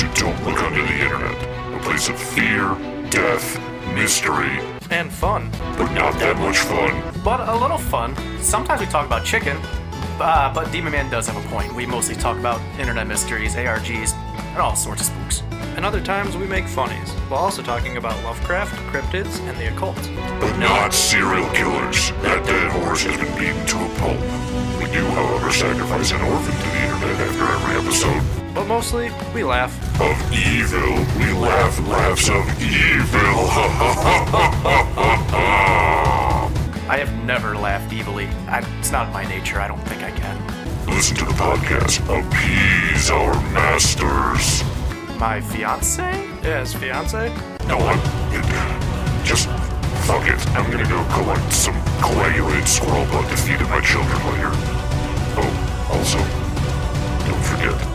to Don't Look Under the Internet, a place of fear, death, mystery, and fun. but not that much fun. But a little fun. Sometimes we talk about chicken, uh, but Demon Man does have a point. We mostly talk about internet mysteries, ARGs, and all sorts of spooks. And other times we make funnies, while also talking about Lovecraft, cryptids, and the occult. But not serial killers. That dead horse has been beaten to a pulp. We do, however, sacrifice an orphan to the internet after every episode. But mostly, we laugh. Of evil, we laugh laughs of evil. Ha ha ha ha ha ha ha. I have never laughed evilly. I, it's not my nature. I don't think I can. Listen to the podcast. Appease our masters. My fiance? Yeah, his fiance? No, I'm. Just fuck it. I'm gonna go collect some coagulated squirrel blood to feed to my children later. Oh, also, don't forget, stay paranoid.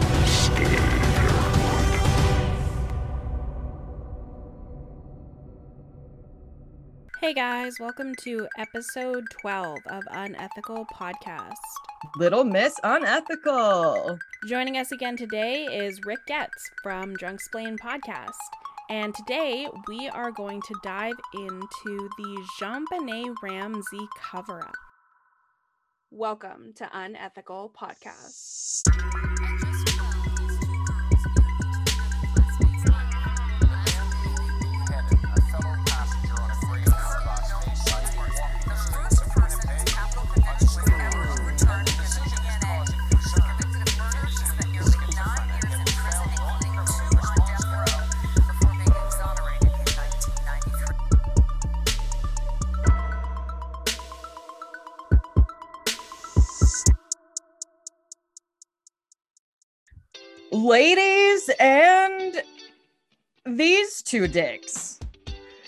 Hey guys, welcome to episode 12 of Unethical Podcast. Little Miss Unethical. Joining us again today is Rick Getz from Drunk Splain Podcast. And today we are going to dive into the JonBenet Ramsey cover up. Welcome to Unethical Podcast. Ladies and these two dicks.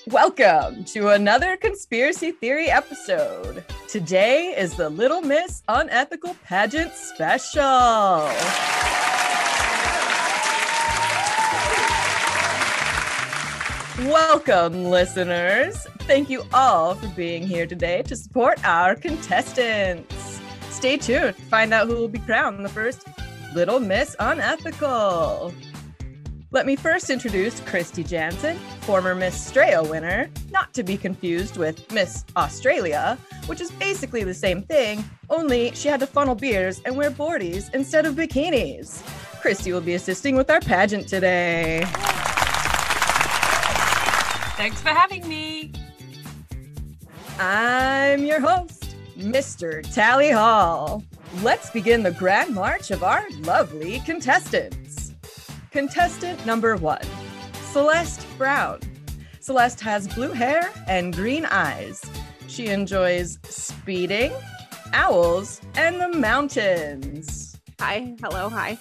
Welcome to another conspiracy theory episode. Today is the Little Miss Unethical Pageant Special. Welcome, listeners. Thank you all for being here today to support our contestants. Stay tuned to find out who will be crowned the first Little Miss Unethical. Let me first introduce Christy Jansen, former Miss Straya winner, not to be confused with Miss Australia, which is basically the same thing, only she had to funnel beers and wear boardies instead of bikinis. Christy will be assisting with our pageant today. Thanks for having me. I'm your host, Mr. Tally Hall. Let's begin the grand march of our lovely contestants. Contestant number one, Celeste Brown. Celeste has blue hair and green eyes. She enjoys speeding, owls, and the mountains. Hi, hello, hi.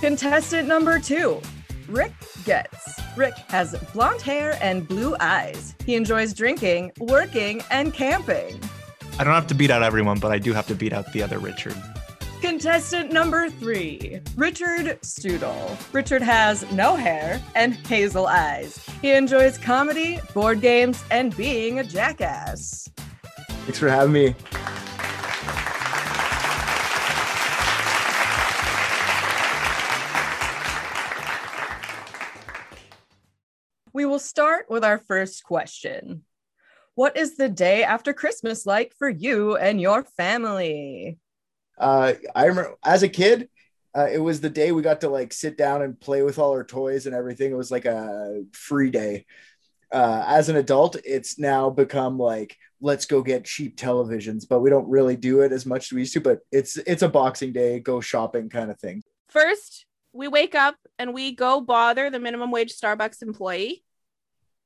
Contestant number two, Rick Getz. Rick has blonde hair and blue eyes. He enjoys drinking, working, and camping. I don't have to beat out everyone, but I do have to beat out the other Richard. Contestant number three, Richard Studel. Richard has no hair and hazel eyes. He enjoys comedy, board games, and being a jackass. Thanks for having me. We will start with our first question. What is the day after Christmas like for you and your family? Uh, I remember as a kid, uh, it was the day we got to like sit down and play with all our toys and everything. It was like a free day. Uh, as an adult, it's now become like let's go get cheap televisions, but we don't really do it as much as we used to. But it's it's a Boxing Day, go shopping kind of thing. First, we wake up and we go bother the minimum wage Starbucks employee.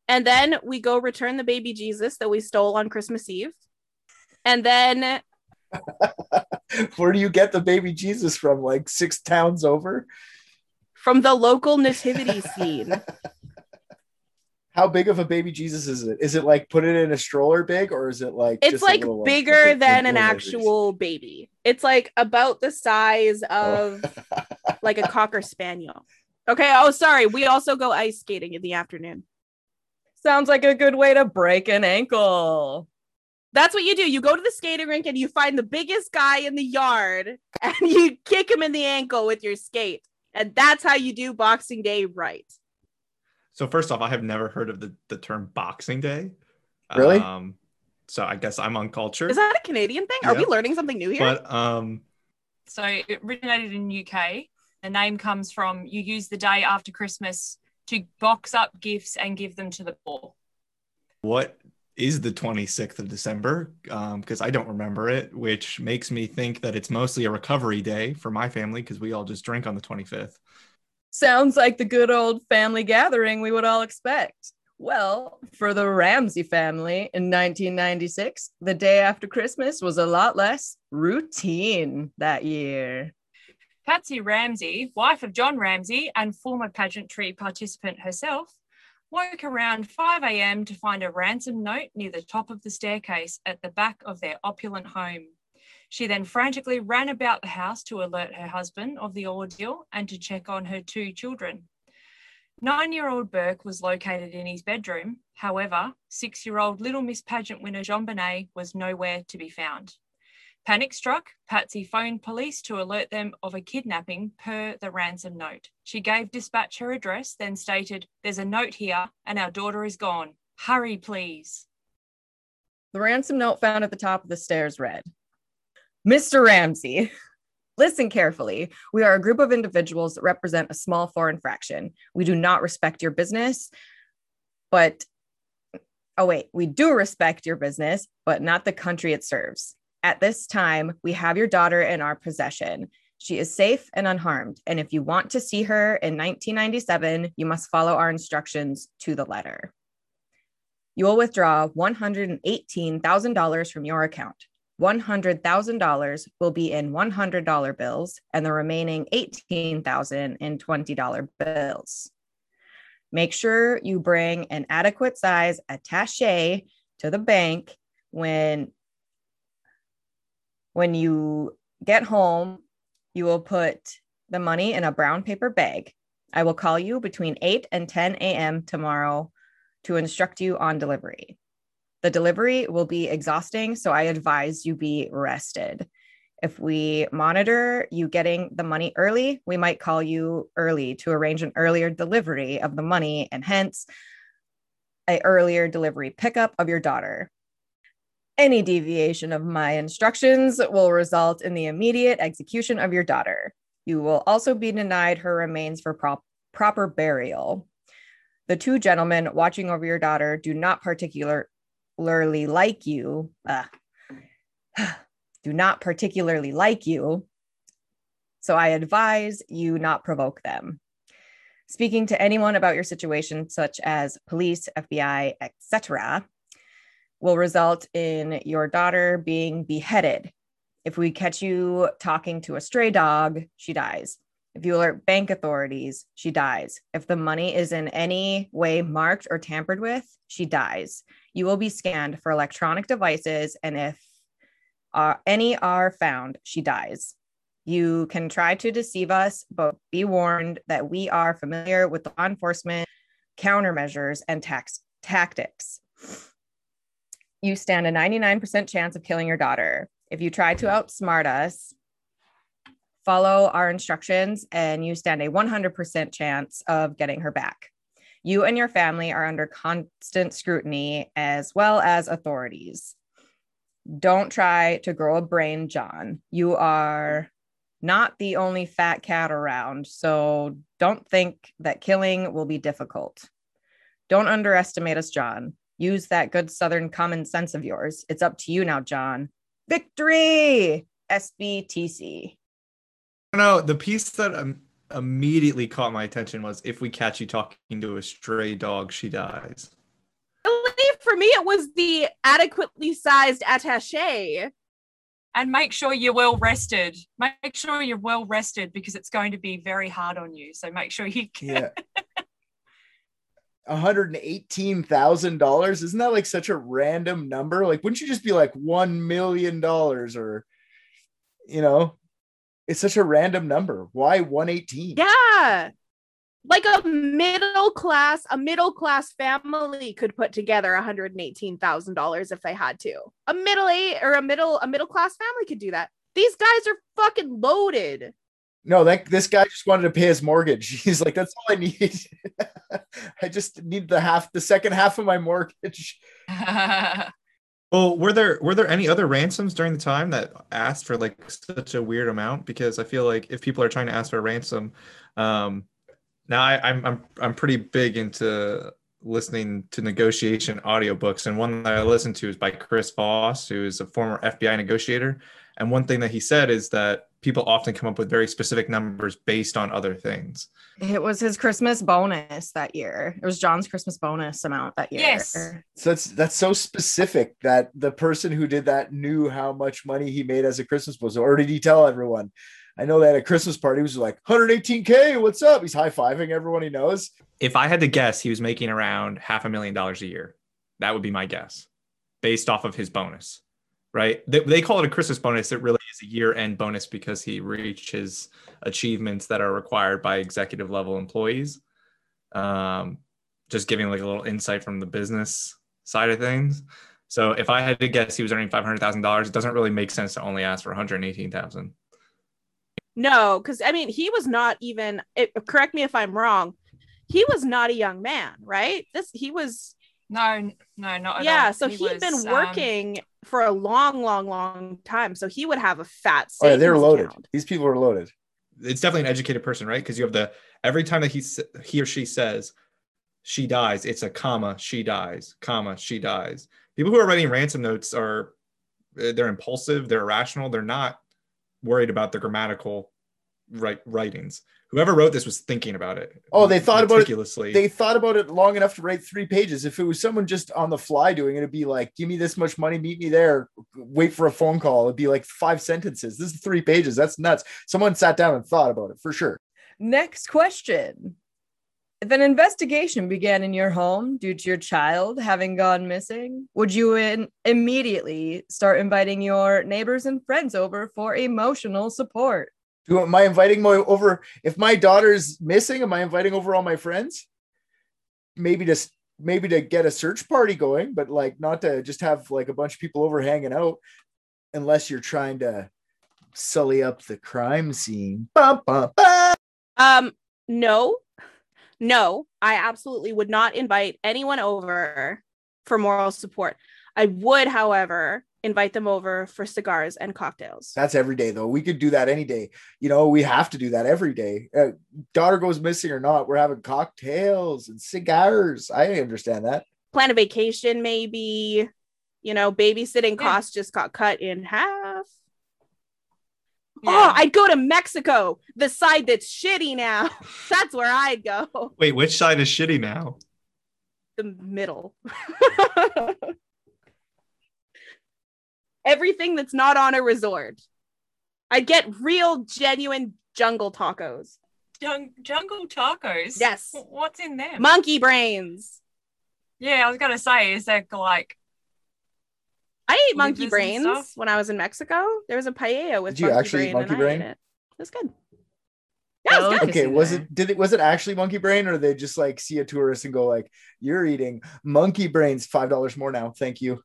And then we go return the baby Jesus that we stole on Christmas Eve. And then Where do you get the baby Jesus from? Like six towns over? from the local nativity scene, How big of a baby Jesus is it? Is it like put it in a stroller big, or is it like it's just a like little, bigger like than an actual baby. It's like about the size babies? of like a cocker spaniel. Okay. Oh, sorry. We also go ice skating in the afternoon. Sounds like a good way to break an ankle. That's what you do. You go to the skating rink and you find the biggest guy in the yard and you kick him in the ankle with your skate. And that's how you do Boxing Day right. So first off, I have never heard of the, the term Boxing Day. Really? Um, so I guess I'm uncultured. Is that a Canadian thing? Are we learning something new here? But um, So it originated in UK. The name comes from you use the day after Christmas to box up gifts and give them to the poor. what is the 26th of December? Um, because I don't remember it, which makes me think that it's mostly a recovery day for my family because we all just drink on the 25th. Sounds like the good old family gathering we would all expect. Well, for the Ramsey family in 1996, the day after Christmas was a lot less routine that year. Patsy Ramsey, wife of John Ramsey and former pageantry participant herself, woke around 5 a.m. to find a ransom note near the top of the staircase at the back of their opulent home. She then frantically ran about the house to alert her husband of the ordeal and to check on her two children. Nine year old Burke was located in his bedroom. However, six year old Little Miss Pageant winner JonBenet was nowhere to be found. Panic struck, Patsy phoned police to alert them of a kidnapping per the ransom note. She gave dispatch her address, then stated, There's a note here and our daughter is gone. Hurry, please. The ransom note found at the top of the stairs read Mr. Ramsey, listen carefully. We are a group of individuals that represent a small foreign fraction. We do not respect your business, but oh, wait, we do respect your business, but not the country it serves. At this time, we have your daughter in our possession. She is safe and unharmed. And if you want to see her in 1997, you must follow our instructions to the letter. You will withdraw $118,000 from your account. $100,000 will be in $100 bills and the remaining 18,000 in $20 bills. Make sure you bring an adequate size attaché to the bank when when you get home, you will put the money in a brown paper bag. I will call you between 8 and 10 a.m. tomorrow to instruct you on delivery. The delivery will be exhausting, so I advise you be rested. If we monitor you getting the money early, we might call you early to arrange an earlier delivery of the money and hence a earlier delivery pickup of your daughter. Any deviation of my instructions will result in the immediate execution of your daughter. You will also be denied her remains for prop- proper burial. The two gentlemen watching over your daughter do not particularly like you. uh, do not particularly like you. So I advise you not provoke them. Speaking to anyone about your situation, such as police, FBI, etc., will result in your daughter being beheaded. If we catch you talking to a stray dog, she dies. If you alert bank authorities, she dies. If the money is in any way marked or tampered with, she dies. You will be scanned for electronic devices, and if uh, any are found, she dies. You can try to deceive us, but be warned that we are familiar with law enforcement countermeasures and tax tactics. You stand a 99% chance of killing your daughter. If you try to outsmart us, follow our instructions, and you stand a 100% chance of getting her back. You and your family are under constant scrutiny as well as authorities. Don't try to grow a brain, John. You are not the only fat cat around, so don't think that killing will be difficult. Don't underestimate us, John. Use that good Southern common sense of yours. It's up to you now, John. Victory! SBTC. No, the piece that um, immediately caught my attention was if we catch you talking to a stray dog, she dies. For me, it was the adequately sized attache. And make sure you're well rested. Make sure you're well rested because it's going to be very hard on you. So make sure you Yeah. $118,000. Isn't that like such a random number? Like, wouldn't you just be like $1 million or, you know, it's such a random number. Why 118? Yeah. Like a middle class, a middle class family could put together $118,000 if they had to. A middle eight or a middle a middle class family could do that. These guys are fucking loaded. No, that this guy just wanted to pay his mortgage. He's like, that's all I need. I just need the half, the second half of my mortgage. Well, were there were there any other ransoms during the time that asked for like such a weird amount? Because I feel like if people are trying to ask for a ransom, um, now I, I'm I'm I'm pretty big into listening to negotiation audiobooks, and one that I listened to is by Chris Voss, who is a former FBI negotiator. And one thing that he said is that people often come up with very specific numbers based on other things. It was his Christmas bonus that year. It was John's Christmas bonus amount that year. Yes. So that's that's so specific that the person who did that knew how much money he made as a Christmas bonus. Or did he tell everyone? I know that at a Christmas party he was like 118k. What's up? He's high fiving everyone he knows. If I had to guess, he was making around half a million dollars a year. That would be my guess, based off of his bonus. Right? They, they call it a Christmas bonus. It really is a year-end bonus because he reached his achievements that are required by executive level employees. Um, just giving like a little insight from the business side of things. So if I had to guess, he was earning five hundred thousand dollars. It doesn't really make sense to only ask for one hundred eighteen thousand. No, because I mean, he was not even. It, correct me if I'm wrong. He was not a young man, right? This he was. No, no, not at yeah, all. so He he had was, been um, working for a long, long, long time. So he would have a fat. Oh yeah, they're loaded. account. These people are loaded. It's definitely an educated person, right? Because you have the every time that he he or she says she dies, it's a comma she dies, comma she dies. People who are writing ransom notes are uh, they're impulsive, they're irrational, they're not worried about the grammatical right writings. Whoever wrote this was thinking about it. Oh, they thought about it- meticulously. They thought about it long enough to write three pages. If it was someone just on the fly doing it, it'd be like, give me this much money, meet me there, wait for a phone call. It'd be like five sentences. This is three pages. That's nuts. Someone sat down and thought about it for sure. Next question. If an investigation began in your home due to your child having gone missing, would you in- immediately start inviting your neighbors and friends over for emotional support? Do am I inviting my over? If my daughter's missing, am I inviting over all my friends? Maybe s- maybe to get a search party going, but like not to just have like a bunch of people over hanging out, unless you're trying to sully up the crime scene. Bum, bum, bum. Um, no, no, I absolutely would not invite anyone over for moral support. I would, however, invite them over for cigars and cocktails. That's every day though. We could do that any day. You know, we have to do that every day. Uh, daughter goes missing or not, we're having cocktails and cigars. I understand that. Plan a vacation, maybe. You know, babysitting Yeah. costs just got cut in half. Yeah. Oh, I'd go to Mexico, the side that's shitty now. That's where I'd go. Wait, which side is shitty now? The middle. Everything that's not on a resort. I'd get real, genuine jungle tacos. Jung- jungle tacos. Yes. What's in them? Monkey brains. yeah, I was gonna say, is that like I ate monkey brains when I was in Mexico. There was a paella with Did you monkey actually eat brain, monkey and I brain? ate it. It was good. Yeah, it was good. okay. Okay, was it did it was it actually monkey brain or they just like see a tourist and go like, you're eating monkey brains, five dollars more now. Thank you.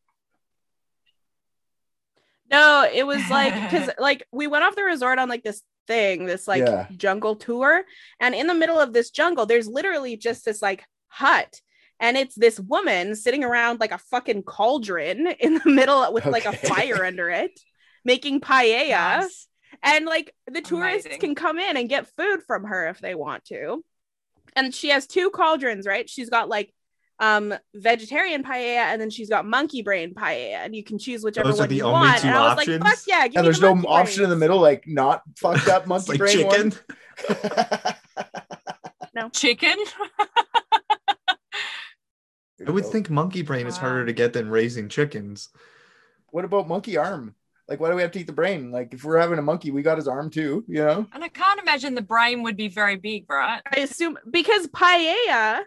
No, it was like because like we went off the resort on like this thing, this like Yeah. jungle tour, and in the middle of this jungle, there's literally just this like hut. And it's this woman sitting around like a fucking cauldron in the middle with like a fire under it, making paella. nice? And like the tourists Amazing. can come in and get food from her if they want to. And she has two cauldrons, right? She's got like um vegetarian paella and then she's got monkey brain paella and you can choose whichever Those are one the you only want. two and I was options? like, fuck yeah, give And me there's the no monkey option in the middle, like not fucked up monkey like brain chicken. one. Chicken? I would think monkey brain is harder to get than raising chickens. What about monkey arm? Like, why do we have to eat the brain? Like, if we're having a monkey, we got his arm too. You know? and I can't imagine the brain would be very big, right? I assume because paella,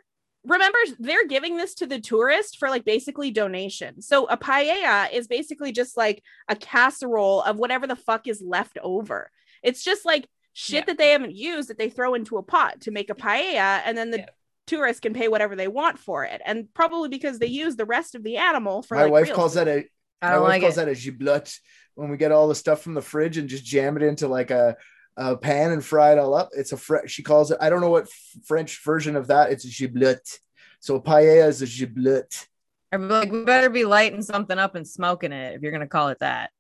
remember they're giving this to the tourist for like basically donation. So a paella is basically just like a casserole of whatever the fuck is left over. It's just like shit Yeah. that they haven't used that they throw into a pot to make a paella, and then the Yeah. tourists can pay whatever they want for it. And probably because they use the rest of the animal for My like wife calls food. that a I my don't wife like calls it. that a giblet when we get all the stuff from the fridge and just jam it into like a uh, pan and fry it all up. It's a Fre- she calls it. I don't know what f- French version of that. It's a giblet. So paella is a giblet. I'd be like, we better be lighting something up and smoking it if you're gonna call it that.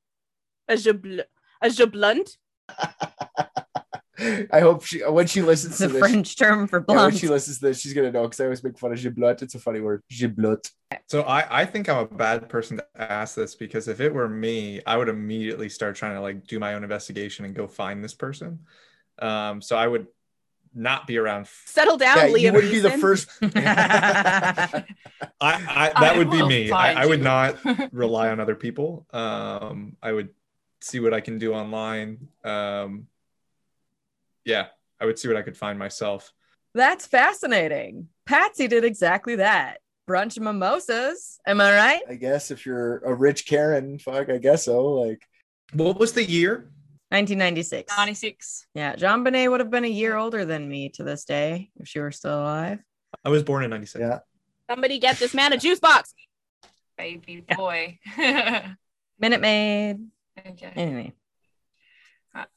A jabl- a jablunt. I hope she when she listens It's to a this. French term for yeah, when she listens to this, she's gonna know because I always make fun of giblet. It's a funny word. Giblet. So I, I think I'm a bad person to ask this because if it were me, I would immediately start trying to like do my own investigation and go find this person. Um, so I would not be around. Settle down, Yeah, Liam. you wouldn't be the first. I, I that I would be me. I, I would not rely on other people. Um, I would see what I can do online. Um, yeah, I would see what I could find myself. That's fascinating. Patsy did exactly that. Brunch mimosas. Am I right? I guess if you're a rich Karen, fuck, I guess so. Like What was the year? 1996. 96. Yeah, JonBenet would have been a year older than me to this day if she were still alive. I was born in '96. Yeah. Somebody get this man a juice box. Baby boy. Minute Maid. okay. Anyway,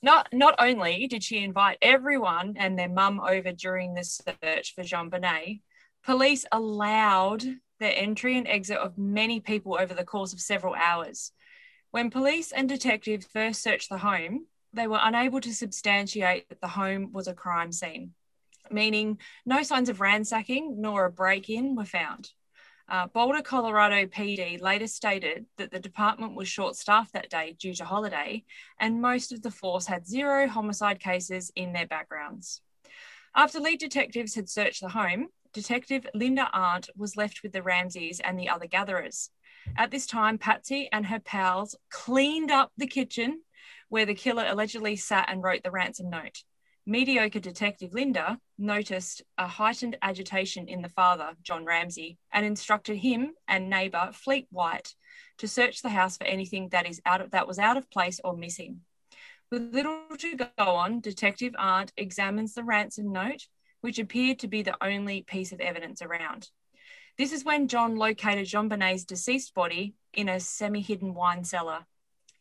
Not not only did she invite everyone and their mum over during the search for JonBenet, police allowed the entry and exit of many people over the course of several hours. When police and detectives first searched the home, they were unable to substantiate that the home was a crime scene, meaning no signs of ransacking nor a break in were found. Uh, Boulder, Colorado PD later stated that the department was short staffed that day due to holiday, and most of the force had zero homicide cases in their backgrounds. After lead detectives had searched the home, Detective Linda Arndt was left with the Ramseys and the other gatherers. At this time, Patsy and her pals cleaned up the kitchen where the killer allegedly sat and wrote the ransom note. Mediocre detective Linda noticed a heightened agitation in the father, John Ramsey, and instructed him and neighbor Fleet White to search the house for anything that is out of, that was out of place or missing. With little to go on, Detective Arndt examines the ransom note, which appeared to be the only piece of evidence around. This is when John located JonBenet's deceased body in a semi hidden wine cellar.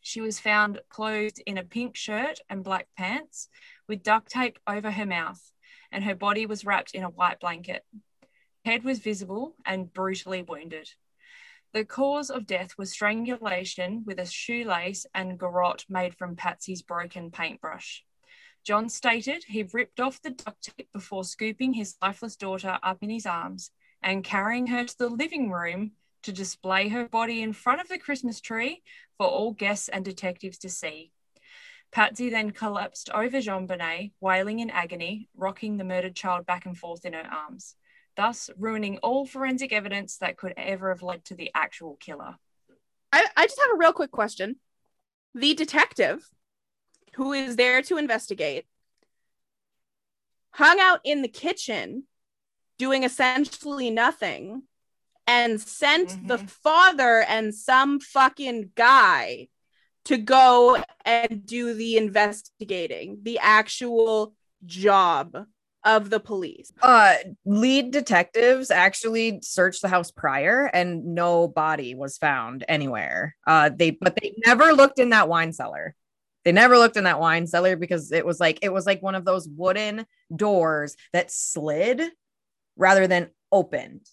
She was found clothed in a pink shirt and black pants with duct tape over her mouth, and her body was wrapped in a white blanket. Head was visible and brutally wounded. The cause of death was strangulation with a shoelace and garrote made from Patsy's broken paintbrush. John stated he ripped off the duct tape before scooping his lifeless daughter up in his arms and carrying her to the living room to display her body in front of the Christmas tree for all guests and detectives to see. Patsy then collapsed over JonBenet, wailing in agony, rocking the murdered child back and forth in her arms, thus ruining all forensic evidence that could ever have led to the actual killer. I, I just have a real quick question. The detective who is there to investigate hung out in the kitchen doing essentially nothing and sent the Mhm. father and some fucking guy to go and do the investigating, the actual job of the police. uh, lead detectives actually searched the house prior, and no body was found anywhere. Uh, they but they never looked in that wine cellar. They never looked in that wine cellar because it was like it was like one of those wooden doors that slid rather than opened.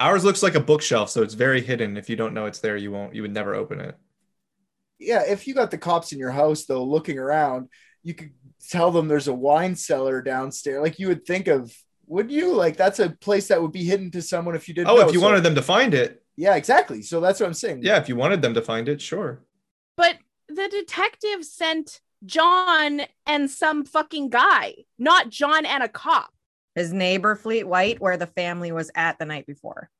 Ours looks like a bookshelf, so it's very hidden. If you don't know it's there, you won't. You would never open it. Yeah, if you got the cops in your house though, looking around, you could tell them there's a wine cellar downstairs. Like you would think of, would you? Like that's a place that would be hidden to someone if you didn't. Oh, know. if you So- wanted them to find it, Yeah, exactly. So that's what I'm saying. yeah, if you wanted them to find it, sure. But the detective sent John and some fucking guy, not John and a cop. His neighbor Fleet White, where the family was at the night before.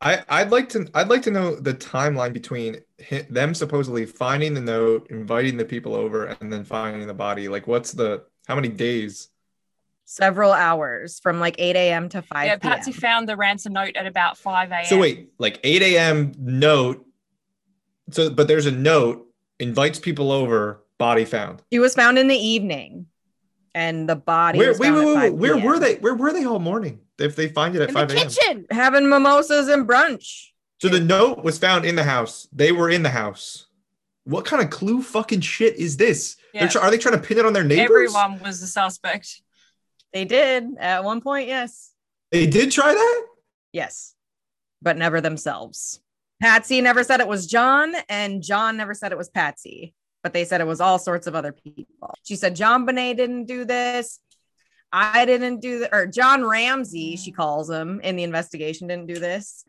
I, I'd like to I'd like to know the timeline between hi- them supposedly finding the note, inviting the people over, and then finding the body. Like, what's the how many days? Several hours from like 8 a.m. to 5 yeah, p.m. Patsy found the ransom note at about 5 a.m. So wait, like 8 a.m. note. So, but there's a note invites people over. Body found. She was found in the evening, and the body. Where was wait, found wait, at wait, 5 wait, where were they? Where were they all morning? If they find it at In 5 the a.m. kitchen. Having mimosas and brunch. So the note was found in the house. They were in the house. What kind of clue fucking shit is this? They're Yeah. tr- are they trying to pin it on their neighbors? Everyone was the suspect. They did at one point, yes. They did try that. Yes, but never themselves. Patsy never said it was John, and John never said it was Patsy, but they said it was all sorts of other people. She said John Bonet didn't do this. I didn't do that, or John Ramsey, mm-hmm. she calls him in the investigation, didn't do this.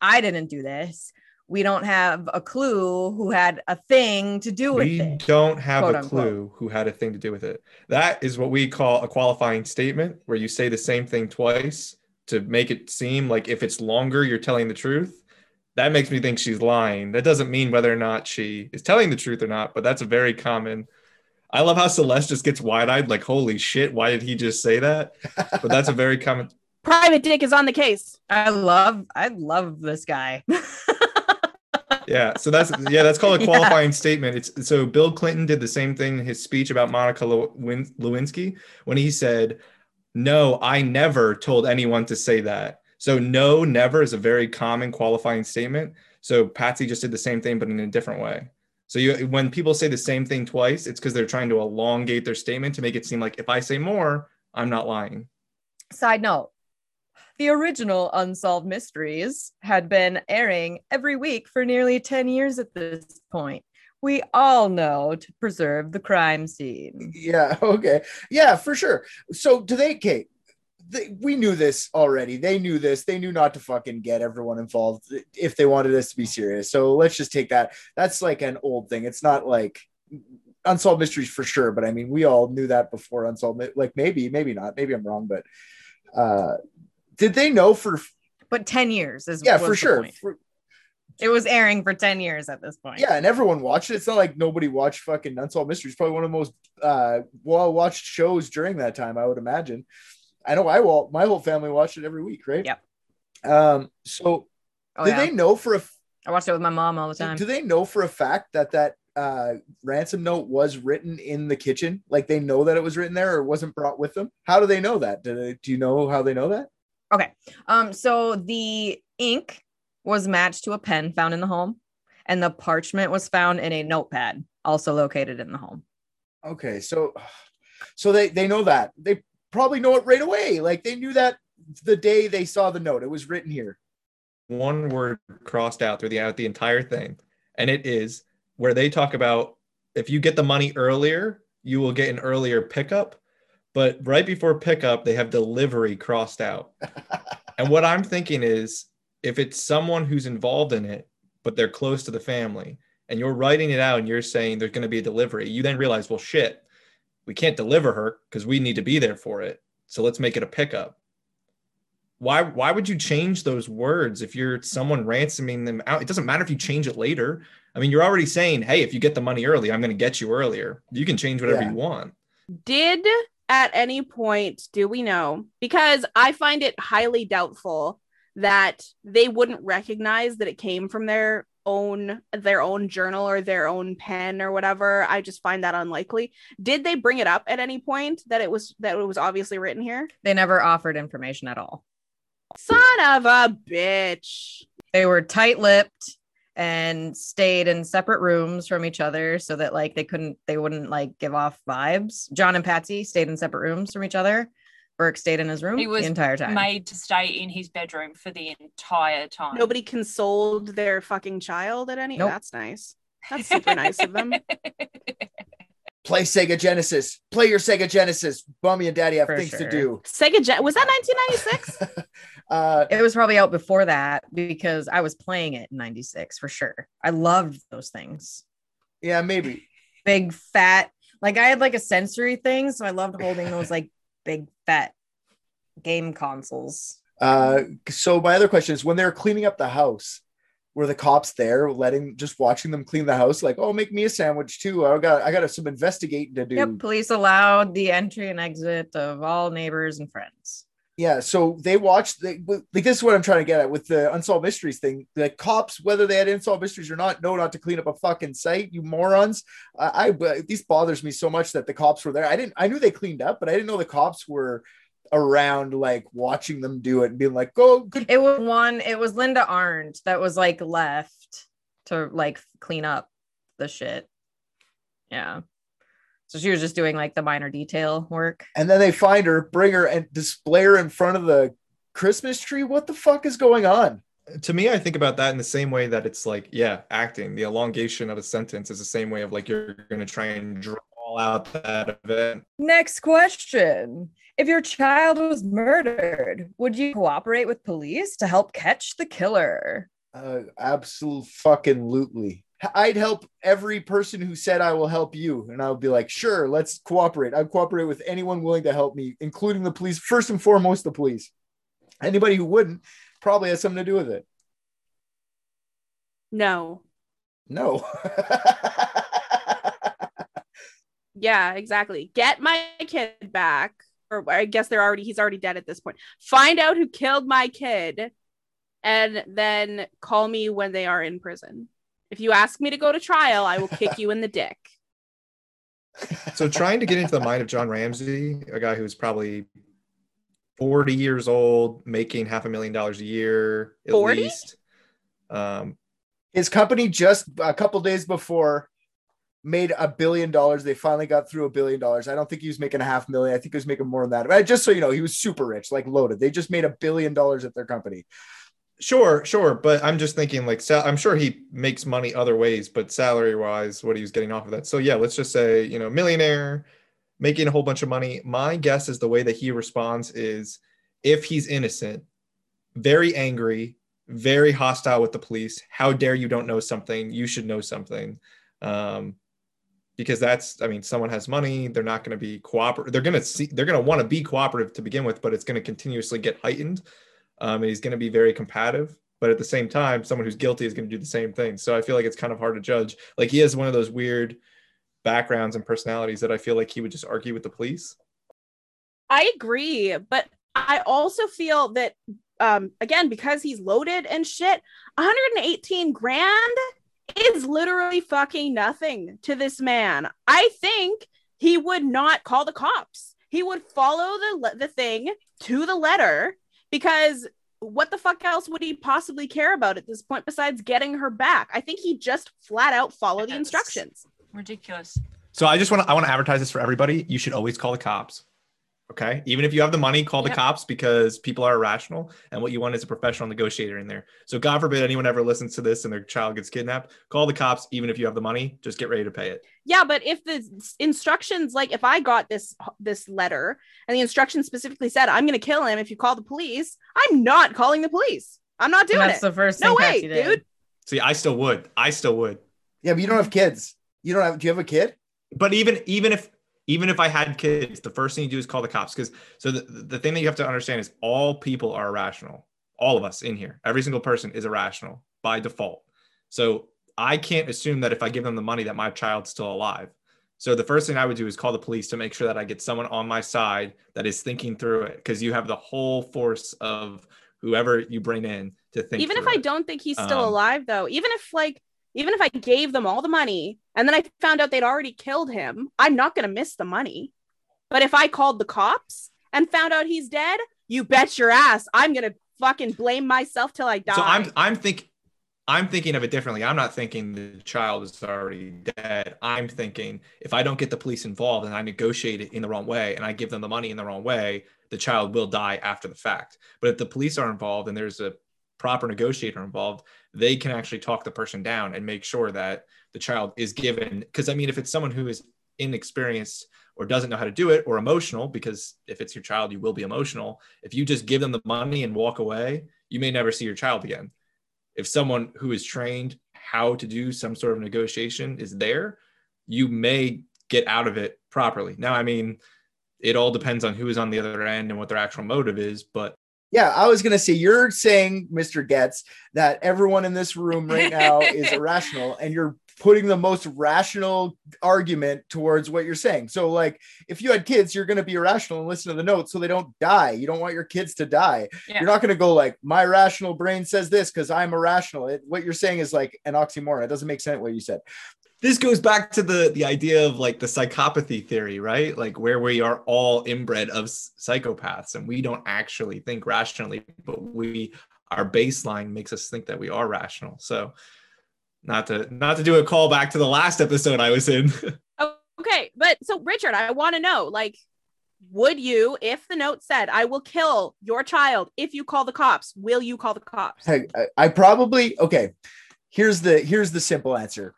I didn't do this. We don't have a clue who had a thing to do with We it. We don't have a unquote. clue who had a thing to do with it. That is what we call a qualifying statement, where you say the same thing twice to make it seem like if it's longer, you're telling the truth. That makes me think she's lying. That doesn't mean whether or not she is telling the truth or not, but that's a very common. I love how Celeste just gets wide eyed, like, holy shit, why did he just say that? But that's a very common. Private Dick is on the case. I love, I love this guy. Yeah, so that's yeah, that's called a Yeah. qualifying statement. It's so Bill Clinton did the same thing in his speech about Monica Lewinsky when he said, "No, I never told anyone to say that." So no, never is a very common qualifying statement. So Patsy just did the same thing, but in a different way. So you, when people say the same thing twice, it's because they're trying to elongate their statement to make it seem like if I say more, I'm not lying. Side note the original Unsolved Mysteries had been airing every week for nearly 10 years at this point. We all know to preserve the crime scene. Yeah. Okay. Yeah, for sure. So do they, Kate? They, we knew this already. They knew this. They knew not to fucking get everyone involved if they wanted this to be serious. So let's just take that. That's like an old thing. It's not like unsolved mysteries for sure. But I mean, we all knew that before unsolved. Like maybe, maybe not. Maybe I'm wrong. But uh, did they know for? But 10 years is Yeah, for sure. For- It was airing for 10 years at this point. yeah, and everyone watched it. It's not like nobody watched fucking Unsolved Mysteries. Probably one of the most uh, well watched shows during that time, I would imagine. I know I will. My whole family watched it every week, right? Yep. Um. So, Oh, do yeah. they know for a I watched it with my mom all the time. do they know for a fact that that uh, ransom note was written in the kitchen? Like they know that it was written there, or wasn't brought with them? How do they know that? Do, they, do you know how they know that? Okay. Um, so the ink was matched to a pen found in the home, and the parchment was found in a notepad, also located in the home. Okay, so so they they know that they probably know it right away. Like they knew that the day they saw the note, it was written here. one word crossed out through the out the entire thing, and it is where they talk about if you get the money earlier, you will get an earlier pickup. But right before pickup, they have delivery crossed out. and what I'm thinking is if it's someone who's involved in it, but they're close to the family, and you're writing it out and you're saying there's going to be a delivery, you then realize, well, shit, we can't deliver her because we need to be there for it. So let's make it a pickup why why would you change those words if you're someone ransoming them out it doesn't matter if you change it later i mean you're already saying hey if you get the money early i'm going to get you earlier you can change whatever Yeah. you want Did at any point do we know? Because I find it highly doubtful that they wouldn't recognize that it came from their own their own journal or their own pen or whatever. I just find that unlikely. Did they bring it up at any point that it was that it was obviously written here? They never offered information at all. Son of a bitch. They were tight-lipped and stayed in separate rooms from each other so that like they couldn't they wouldn't like give off vibes. John and Patsy stayed in separate rooms from each other. Burke stayed in his room He was the entire time. Made to stay in his bedroom for the entire time. Nobody consoled their fucking child at any. Nope. That's nice. That's super nice of them. Play Sega Genesis. Play your Sega Genesis. Mommy and Daddy have For things to do. Sega Gen- was that 1996? uh, It was probably out before that because I was playing it in 96 for sure. I loved those things. yeah, maybe. Big fat, like I had like a sensory thing. So I loved holding those like big fat game consoles. Uh, so my other question is, when they were cleaning up the house, were the cops there, letting just watching them clean the house? Like, oh, make me a sandwich too. I got, I got some investigating to do. Yep. Police allowed the entry and exit of all neighbors and friends. Yeah, so they watched. They, like this is what I'm trying to get at with the unsolved mysteries thing. The cops, whether they had unsolved mysteries or not, know not to clean up a fucking site. You morons! I, this bothers me so much that the cops were there. I didn't. I knew they cleaned up, but I didn't know the cops were around, like watching them do it and being like, "Go, good." It was one, it was Linda Arndt that was like left to like clean up the shit. Yeah. So she was just doing like the minor detail work. And then they find her, bring her, and display her in front of the Christmas tree. What the fuck is going on? to me, I think about that in the same way that it's like, yeah, acting. The elongation of a sentence is the same way of like you're going to try and draw out that event. Next question. If your child was murdered, would you cooperate with police to help catch the killer? Uh, absolute fucking lootly. I'd help every person who said I will help you, and I would be like, sure, let's cooperate. I'd cooperate with anyone willing to help me, including the police. First and foremost, the police. Anybody who wouldn't probably has something to do with it. No. No. Yeah, exactly. Get my kid back. Or I guess they're already he's already dead at this point. Find out who killed my kid and then call me when they are in prison. If you ask me to go to trial, I will kick you in the dick. So trying to get into the mind of John Ramsey, a guy who's probably 40 years old, making half a million dollars a year at 40? least. Um, His company just a couple days before made a billion dollars. They finally got through a billion dollars. I don't think he was making a half million. I think he was making more than that. But just so you know, he was super rich, like loaded. They just made a billion dollars at their company. Sure, sure, but I'm just thinking like sal- I'm sure he makes money other ways, but salary wise, what he was getting off of that. So yeah, let's just say you know millionaire, making a whole bunch of money. My guess is the way that he responds is if he's innocent, very angry, very hostile with the police. How dare you don't know something? You should know something. Um, because that's I mean someone has money, they're not going to be cooperative. They're going to see they're going to want to be cooperative to begin with, but it's going to continuously get heightened um, and he's going to be very combative. But at the same time, someone who's guilty is going to do the same thing. So I feel like it's kind of hard to judge. Like he has one of those weird backgrounds and personalities that I feel like he would just argue with the police. I agree, but I also feel that um again because he's loaded and shit, 118 grand is literally fucking nothing to this man. I think he would not call the cops. He would follow the the thing to the letter because what the fuck else would he possibly care about at this point besides getting her back? I think he just flat out follow the instructions. Ridiculous. So I just want to I want to advertise this for everybody. You should always call the cops. Okay? Even if you have the money, call the Yep. cops because people are irrational and what you want is a professional negotiator in there. So God forbid anyone ever listens to this and their child gets kidnapped, call the cops even if you have the money, just get ready to pay it. Yeah, but if the instructions, like if I got this this letter and the instructions specifically said I'm going to kill him if you call the police, I'm not calling the police. I'm not doing it. That's it. the first No thing way, Patsy did. dude. See, I still would. I still would. Yeah, but you don't have kids. You don't have. Do you have a kid? but even even if even if I had kids, the first thing you do is call the cops because so the, the thing that you have to understand is all people are irrational. All of us in here, every single person is irrational by default. So I can't assume that if I give them the money that my child's still alive. So the first thing I would do is call the police to make sure that I get someone on my side that is thinking through it because you have the whole force of whoever you bring in to think. Even if through I it. don't think he's still Um, alive, though, even if like even if I gave them all the money and then I found out they'd already killed him, I'm not going to miss the money. But if I called the cops and found out he's dead, you bet your ass I'm going to fucking blame myself till I die. So I'm I'm think I'm thinking of it differently. I'm not thinking the child is already dead. I'm thinking if I don't get the police involved and I negotiate it in the wrong way and I give them the money in the wrong way, the child will die after the fact. But if the police are involved and there's a proper negotiator involved, they can actually talk the person down and make sure that the child is given because I mean if it's someone who is inexperienced or doesn't know how to do it or emotional because if it's your child you will be emotional. If you just give them the money and walk away you may never see your child again. If someone who is trained how to do some sort of negotiation is there you may get out of it properly. Now i mean it all depends on who is on the other end and what their actual motive is but Yeah, I was gonna say you're saying, Mr. Getz, that everyone in this room right now is irrational, and you're putting the most rational argument towards what you're saying. So, like, if you had kids, you're gonna be irrational and listen to the notes so they don't die. You don't want your kids to die. Yeah. You're not gonna go like, my rational brain says this because I'm irrational. It, what you're saying is like an oxymoron. It doesn't make sense what you said. This goes back to the the idea of like the psychopathy theory right like where we are all inbred of psychopaths and we don't actually think rationally but we our baseline makes us think that we are rational so not to not to do a call back to the last episode i was in Okay, but so Richard, I want to know, like, would you, if the note said, "I will kill your child if you call the cops," will you call the cops? Hey, I, I probably okay. Here's the here's the simple answer.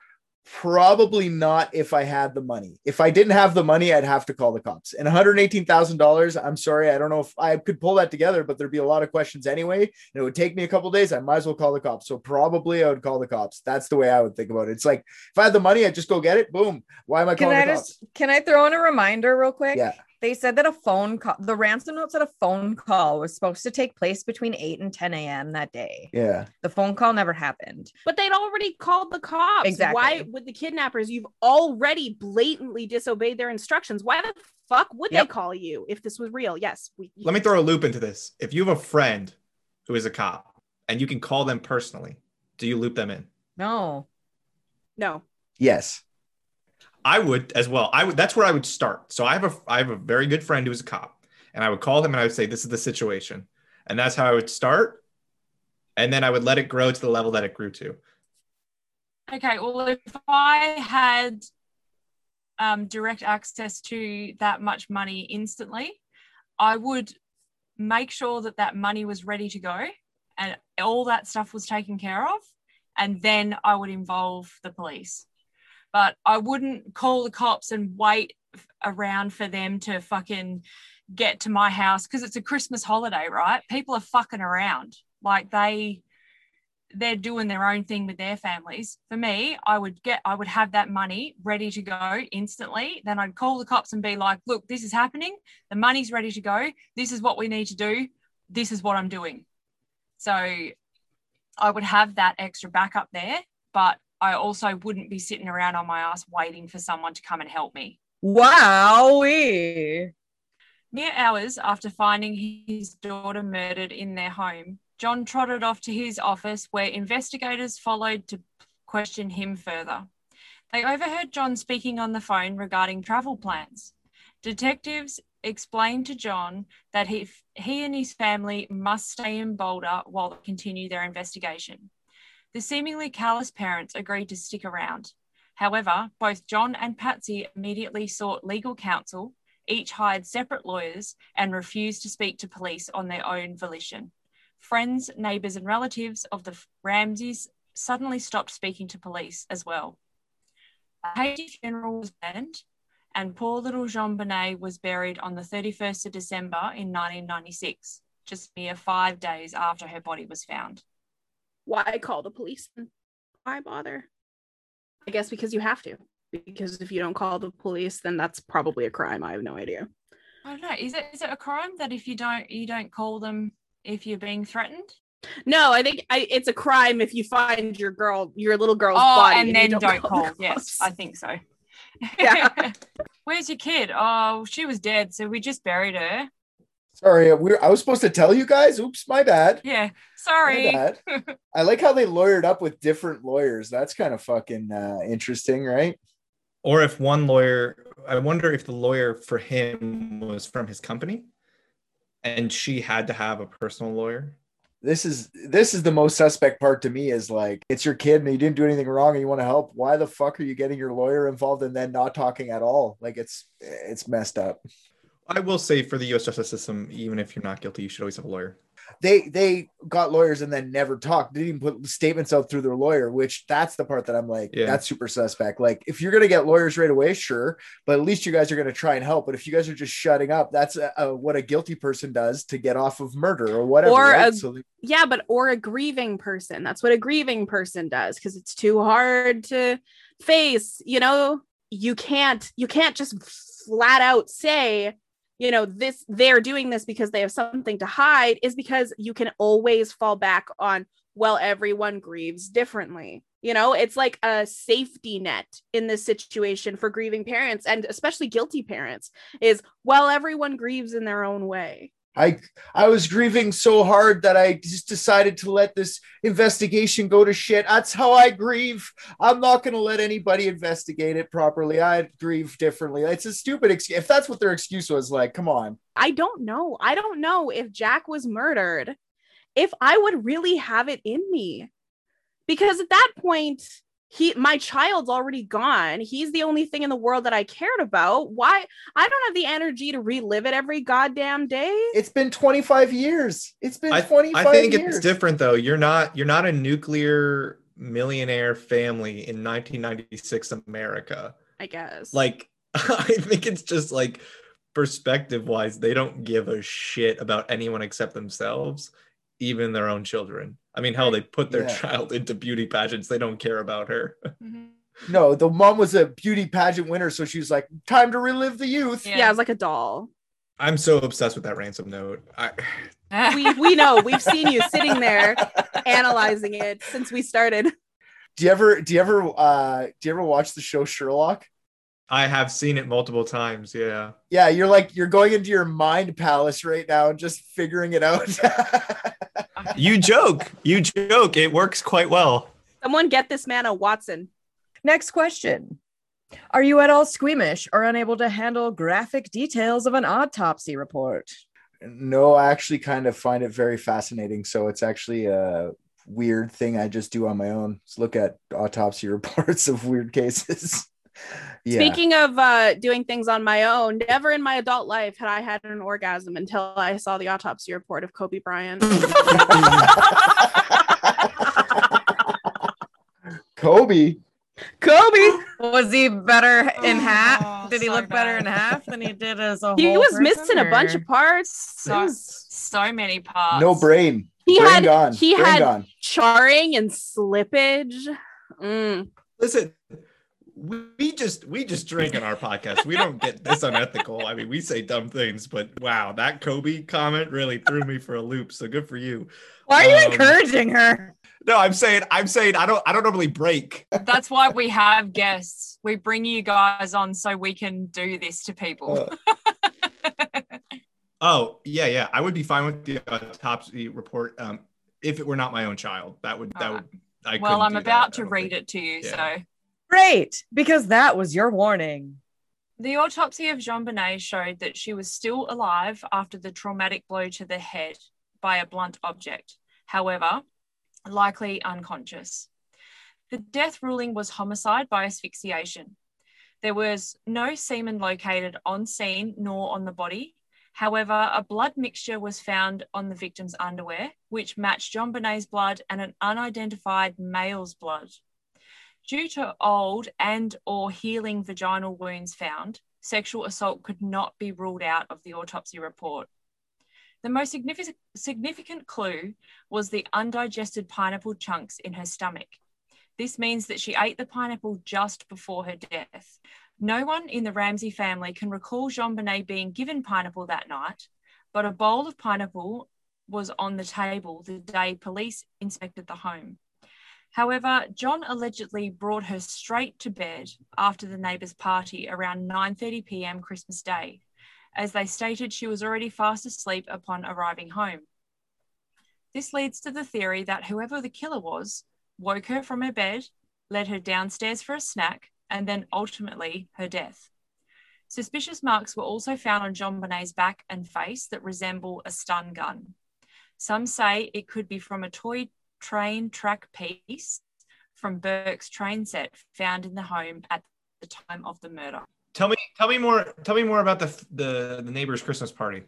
Probably not if I had the money. If I didn't have the money, I'd have to call the cops. And $118,000, I'm sorry, I don't know if I could pull that together, but there'd be a lot of questions anyway. And it would take me a couple days. I might as well call the cops. So probably I would call the cops. That's the way I would think about it. It's like if I had the money, I'd just go get it. Boom. Why am I Can calling I the just cops? can I throw in a reminder real quick? Yeah. They said that a phone call, the ransom note said a phone call was supposed to take place between 8 and 10 a.m. that day. Yeah. The phone call never happened. But they'd already called the cops. Exactly. Why would the kidnappers? You've already blatantly disobeyed their instructions. Why the fuck would Yep. they call you if this was real? Yes. We, Let me throw a loop into this. If you have a friend who is a cop and you can call them personally, do you loop them in? No. No. Yes. I would as well. I would. That's where I would start. So I have a I have a very good friend who's a cop, and I would call him and I would say, "This is the situation," and that's how I would start, and then I would let it grow to the level that it grew to. Okay, well, if I had um, direct access to that much money instantly, I would make sure that that money was ready to go and all that stuff was taken care of. And then I would involve the police. But I wouldn't call the cops and wait around for them to fucking get to my house because it's a Christmas holiday, right? People are fucking around. Like they, they're doing their own thing with their families. For me, I would get, I would have that money ready to go instantly. Then I'd call the cops and be like, look, this is happening. The money's ready to go. This is what we need to do. This is what I'm doing. So I would have that extra backup there, but I also wouldn't be sitting around on my ass waiting for someone to come and help me. Wowee. Mere hours after finding his daughter murdered in their home, John trotted off to his office where investigators followed to question him further. They overheard John speaking on the phone regarding travel plans. Detectives explained to John that he, he and his family must stay in Boulder while they continue their investigation. The seemingly callous parents agreed to stick around. However, both John and Patsy immediately sought legal counsel, each hired separate lawyers, and refused to speak to police on their own volition. Friends, neighbours, and relatives of the Ramseys suddenly stopped speaking to police as well. A Haiti funeral was planned, and poor little JonBenet was buried on the 31st of December in 1996, just mere five days after her body was found. Why call the police? Why bother? I guess because you have to. Because if you don't call the police, then that's probably a crime. I have no idea. I don't know. Is it is it a crime that if you don't you don't call them if you're being threatened? No, I think I, it's a crime if you find your girl, your little girl's oh, body, and you then don't, the call. cops. Yes, I think so. Yeah. Where's your kid? Oh, she was dead, so we just buried her. Sorry, we I was supposed to tell you guys. Oops, my bad. Yeah, sorry. bad. I like how they lawyered up with different lawyers. That's kind of fucking uh, interesting, right? Or if one lawyer, I wonder if the lawyer for him was from his company, and she had to have a personal lawyer. This is this is the most suspect part to me is like it's your kid and you didn't do anything wrong and you want to help. Why the fuck are you getting your lawyer involved and then not talking at all? Like it's it's messed up. I will say for the U.S. justice system, even if you're not guilty, you should always have a lawyer. They they got lawyers and then never talked. Didn't even put statements out through their lawyer, which that's the part that I'm like, Yeah. that's super suspect. Like if you're gonna get lawyers right away, sure, but at least you guys are gonna try and help. But if you guys are just shutting up, that's uh uh what a guilty person does to get off of murder or whatever. Or right? a- so Yeah, but or a grieving person. That's what a grieving person does because it's too hard to face. You know, you can't you can't just flat out say, you know, this they're doing this because they have something to hide is because you can always fall back on well everyone grieves differently. You know, it's like a safety net in this situation for grieving parents and especially guilty parents is well everyone grieves in their own way. I I was grieving so hard that I just decided to let this investigation go to shit. That's how I grieve. I'm not going to let anybody investigate it properly. I grieve differently. It's a stupid excuse. If that's what their excuse was, like, come on. I don't know. I don't know if Jack was murdered, if I would really have it in me. Because at that point, he my child's already gone he's the only thing in the world that i cared about why i don't have the energy to relive it every goddamn day It's been 25 years. It's been I, 25 I think years. it's different though. You're not you're not a nuclear millionaire family in 1996 America. i guess Like I think it's just like perspective wise, they don't give a shit about anyone except themselves, even their own children. I mean, hell, they put their Yeah. child into beauty pageants. They don't care about her. No, the mom was a beauty pageant winner, so she was like, "Time to relive the youth." yeah, it's like a doll I'm so obsessed with that ransom note. I, we we know we've seen you sitting there analyzing it since we started Do you ever do you ever uh do you ever watch the show Sherlock? I have seen it multiple times. Yeah. Yeah, you're like you're going into your mind palace right now and just figuring it out. You joke. You joke. It works quite well. someone get this man a watson Next question. Are you at all squeamish or unable to handle graphic details of an autopsy report? no, I actually kind of find it very fascinating. So it's actually a weird thing I just do on my own. Is look at autopsy reports of weird cases. Yeah. Speaking of uh, doing things on my own, never in my adult life had I had an orgasm until I saw the autopsy report of Kobe Bryant. Kobe. Kobe, Was he better in Oh, half? Did he so look better in half than he did as a whole? he was person, missing a bunch of parts. So, was- so many parts. No brain. He brain had gone. he brain had gone. charring and slippage. Mm. Listen, we just we just drink on our podcast. We don't get this unethical. I mean, we say dumb things, but wow, that Kobe comment really threw me for a loop. So good for you. Why are you Um, encouraging her? No, I'm saying I'm saying I don't I don't normally break. That's why we have guests. We bring you guys on so we can do this to people. Uh, Oh yeah, yeah. I would be fine with the autopsy report um, if it were not my own child. That would that would. I well, I'm do that, about to read think. it to you. Yeah. So, Great, because that was your warning. the autopsy of JonBenet showed that she was still alive after the traumatic blow to the head by a blunt object. However, likely unconscious. The death ruling was homicide by asphyxiation. There was no semen located on scene nor on the body. However, a blood mixture was found on the victim's underwear, which matched JonBenet's blood and an unidentified male's blood. Due to old and or healing vaginal wounds found, sexual assault could not be ruled out of the autopsy report. The most significant, clue was the undigested pineapple chunks in her stomach. This means that she ate the pineapple just before her death. No one in the Ramsey family can recall JonBenet being given pineapple that night, but a bowl of pineapple was on the table the day police inspected the home. However, John allegedly brought her straight to bed after the neighbour's party around 9:30 p.m. Christmas Day, as they stated she was already fast asleep upon arriving home. This leads to the theory that whoever the killer was woke her from her bed, led her downstairs for a snack, and then ultimately her death. Suspicious marks were also found on JonBenet's back and face that resemble a stun gun. Some say it could be from a toy train track piece from Burke's train set found in the home at the time of the murder. Tell me tell me more tell me more about the the, the neighbor's Christmas party.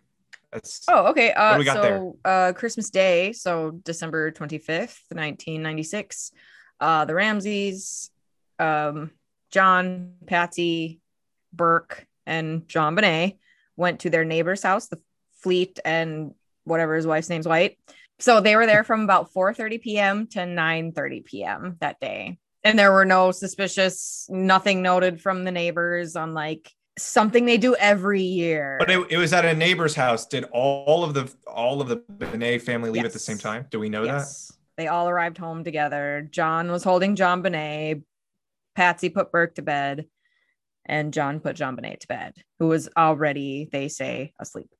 That's Oh, okay. Uh, do we got so uh, Christmas Day, so December 25th, 1996. Uh, the Ramseys, um, John, Patsy, Burke, and JonBenet went to their neighbor's house, the Fleet, and whatever his wife's name's White. So they were there from about 4:30 p.m. to 9:30 p.m. that day. And there were no suspicious, nothing noted from the neighbors on like something they do every year. But it, it was at a neighbor's house. Did all of the all of the Benet family leave at the same time? Do we know Yes. They all arrived home together. John was holding JonBenet. Patsy put Burke to bed. And John put JonBenet to bed, who was already, they say, asleep.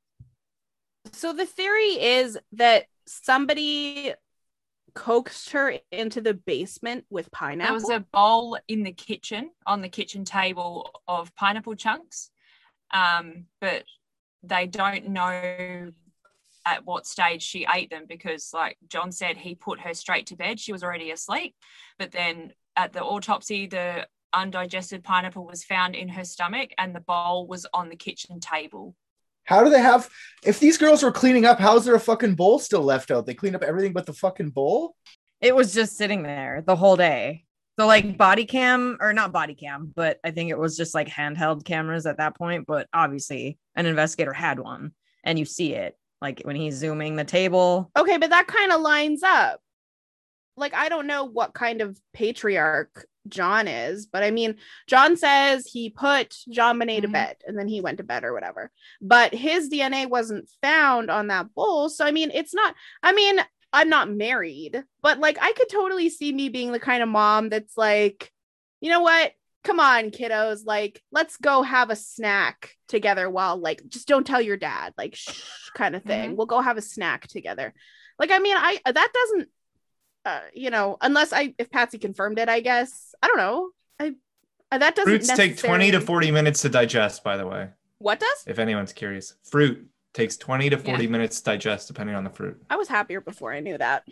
So the theory is that somebody coaxed her into the basement with pineapple. There was a bowl in the kitchen on the kitchen table of pineapple chunks, um, but they don't know at what stage she ate them because, like John said, he put her straight to bed. She was already asleep, but then at the autopsy, the undigested pineapple was found in her stomach and the bowl was on the kitchen table. How do they have? If these girls were cleaning up, how's there a fucking bowl still left out? They cleaned up everything but the fucking bowl. It was just sitting there the whole day. So like body cam or not body cam, but I think it was just like handheld cameras at that point. But obviously, an investigator had one, and you see it like when he's zooming the table. Okay, but that kind of lines up. Like, I don't know what kind of patriarch John is, but I mean, John says he put JonBenet to Mhm. bed and then he went to bed or whatever. But his DNA wasn't found on that bowl. So, I mean, it's not, I mean, I'm not married, but like, I could totally see me being the kind of mom that's like, you know what? Come on, kiddos. Like, let's go have a snack together while, like, just don't tell your dad, like, shh, kind of thing. We'll go have a snack together. Like, I mean, I, that doesn't, uh, you know, unless I, if Patsy confirmed it, I guess. I don't know. I, uh, that doesn't Fruits take 20 to 40 minutes to digest, by the way, What does? if anyone's curious. Fruit takes 20 to 40 Yeah. minutes to digest, depending on the fruit. I was happier before I knew that.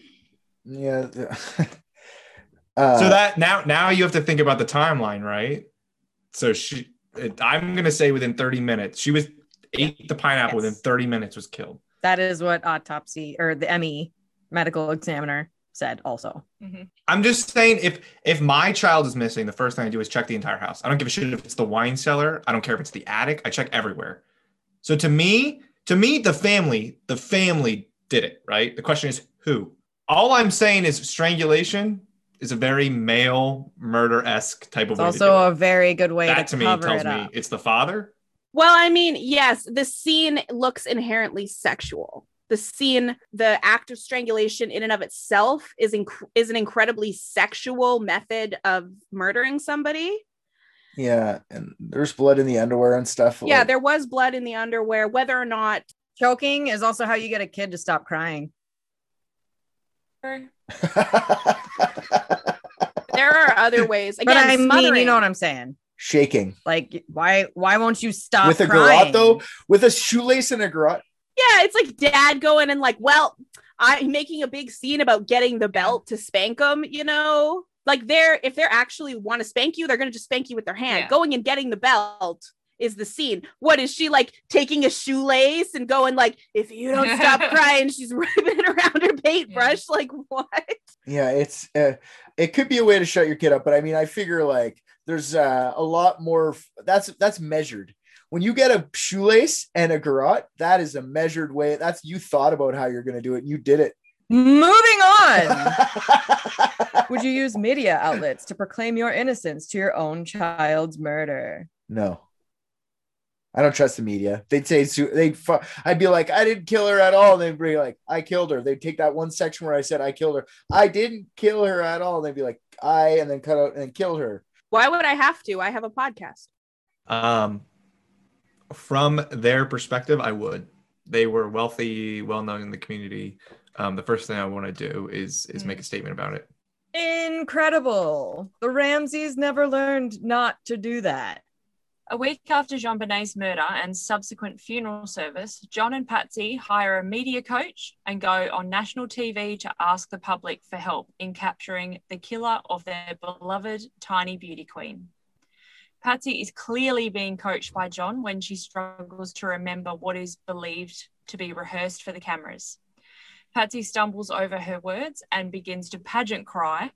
Yeah. uh, so that now now you have to think about the timeline, right? So she I'm gonna say within 30 minutes. She was ate the pineapple Yes. within 30 minutes was killed. That is what autopsy or the ME medical examiner said also. Mm-hmm. I'm just saying if if my child is missing, the first thing I do is check the entire house. I don't give a shit if it's the wine cellar. I don't care if it's the attic. I check everywhere. So to me, to me, the family, the family did it, right? The question is who? All I'm saying is strangulation is a very male murder-esque type of It's way also to a do very good way. That to to me cover tells it me it's the father. Well, I mean, yes, the scene looks inherently sexual. The scene, the act of strangulation in and of itself is inc- is an incredibly sexual method of murdering somebody. yeah, and there's blood in the underwear and stuff. Yeah, like- there was blood in the underwear. Whether or not Choking is also how you get a kid to stop crying. there are other ways. Again, but I mean, smothering. you know what I'm saying. shaking Like, why why won't you stop with a crying? garrote though, with a shoelace and a garrote. Yeah, it's like dad going and like, well, I'm making a big scene about getting the belt to spank them, you know? Like they're if they're actually want to spank you, they're gonna just spank you with their hand. Yeah. Going and getting the belt is the scene. What is she like taking a shoelace and going like, if you don't stop crying, she's wrapping it around her paintbrush? Like what? Yeah, it's uh, it could be a way to shut your kid up, but I mean, I figure like there's uh, a lot more. f- That's that's measured. When you get a shoelace and a garrote, that is a measured way. That's you thought about how you're going to do it. And you did it. Moving on. Would you use media outlets to proclaim your innocence to your own child's murder? no, I don't trust the media. They'd say they'd. Fu- I'd be like, I didn't kill her at all. And they'd be like, I killed her. They'd take that one section where I said I killed her. I didn't kill her at all. And they'd be like, I, and then cut out and kill her. Why would I have to? I have a podcast. Um, from their perspective, I would. They were wealthy, well known in the community. Um, the first thing I want to do is is make a statement about it. Incredible. The Ramseys never learned not to do that. A week after JonBenet's murder and subsequent funeral service, John and Patsy hire a media coach and go on national TV to ask the public for help in capturing the killer of their beloved tiny beauty queen. Patsy is clearly being coached by John when she struggles to remember what is believed to be rehearsed for the cameras. Patsy stumbles over her words and begins to pageant cry,